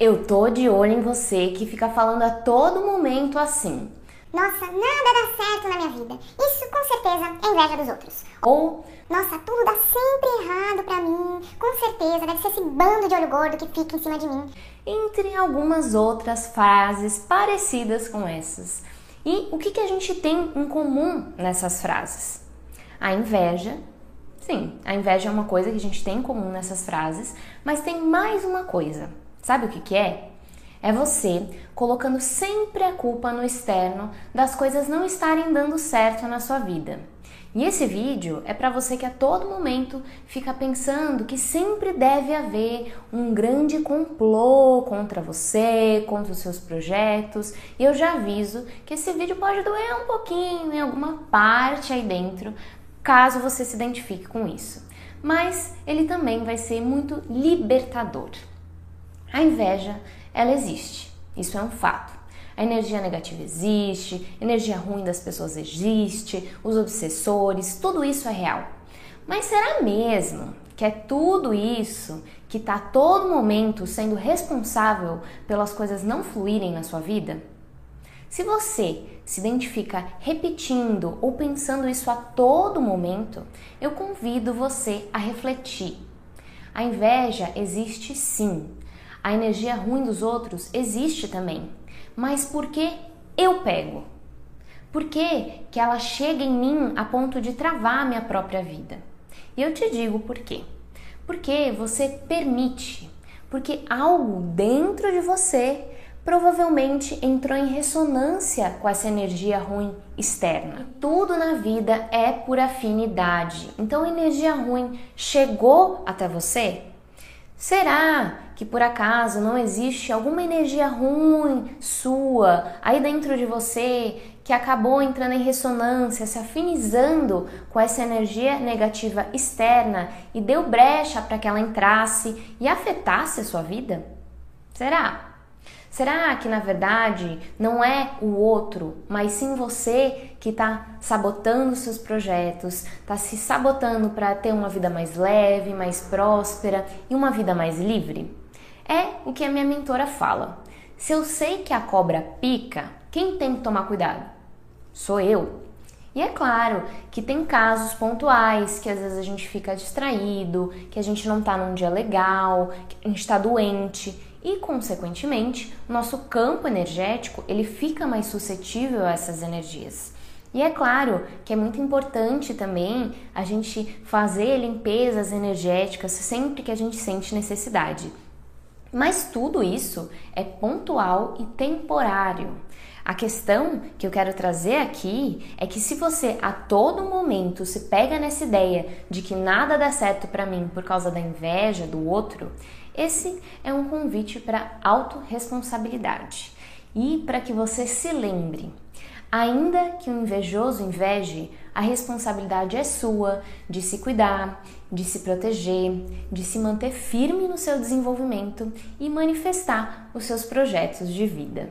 Eu tô de olho em você que fica falando a todo momento assim. Nossa, nada dá certo na minha vida. Isso com certeza é inveja dos outros. Ou Nossa, tudo dá sempre errado pra mim. Com certeza deve ser esse bando de olho gordo que fica em cima de mim. entre algumas outras frases parecidas com essas. E o que, que a gente tem em comum nessas frases? A inveja. Sim, a inveja é uma coisa que a gente tem em comum nessas frases, mas tem mais uma coisa. Sabe o que, que é? É você colocando sempre a culpa no externo das coisas não estarem dando certo na sua vida. E esse vídeo é para você que a todo momento fica pensando que sempre deve haver um grande complô contra você, contra os seus projetos. E eu já aviso que esse vídeo pode doer um pouquinho em alguma parte aí dentro, caso você se identifique com isso. Mas ele também vai ser muito libertador. A inveja, ela existe. Isso é um fato. A energia negativa existe, energia ruim das pessoas existe, os obsessores, tudo isso é real. Mas será mesmo que é tudo isso que está a todo momento sendo responsável pelas coisas não fluírem na sua vida? Se você se identifica repetindo ou pensando isso a todo momento, eu convido você a refletir. A inveja existe sim. A energia ruim dos outros existe também. Mas por que eu pego? Por que, que ela chega em mim a ponto de travar a minha própria vida? E eu te digo por quê. Porque você permite, porque algo dentro de você provavelmente entrou em ressonância com essa energia ruim externa. Tudo na vida é por afinidade. Então, a energia ruim chegou até você? Será que por acaso não existe alguma energia ruim sua aí dentro de você que acabou entrando em ressonância, se afinizando com essa energia negativa externa e deu brecha para que ela entrasse e afetasse a sua vida? Será? Será que na verdade não é o outro, mas sim você que está sabotando seus projetos, está se sabotando para ter uma vida mais leve, mais próspera e uma vida mais livre? É o que a minha mentora fala. Se eu sei que a cobra pica, quem tem que tomar cuidado? Sou eu. E é claro que tem casos pontuais que às vezes a gente fica distraído, que a gente não tá num dia legal, que a gente tá doente e, consequentemente, nosso campo energético ele fica mais suscetível a essas energias. E é claro que é muito importante também a gente fazer limpezas energéticas sempre que a gente sente necessidade. Mas tudo isso é pontual e temporário. A questão que eu quero trazer aqui é que se você a todo momento se pega nessa ideia de que nada dá certo para mim por causa da inveja do outro, esse é um convite para autorresponsabilidade e para que você se lembre. Ainda que o invejoso inveje, a responsabilidade é sua de se cuidar, de se proteger, de se manter firme no seu desenvolvimento e manifestar os seus projetos de vida.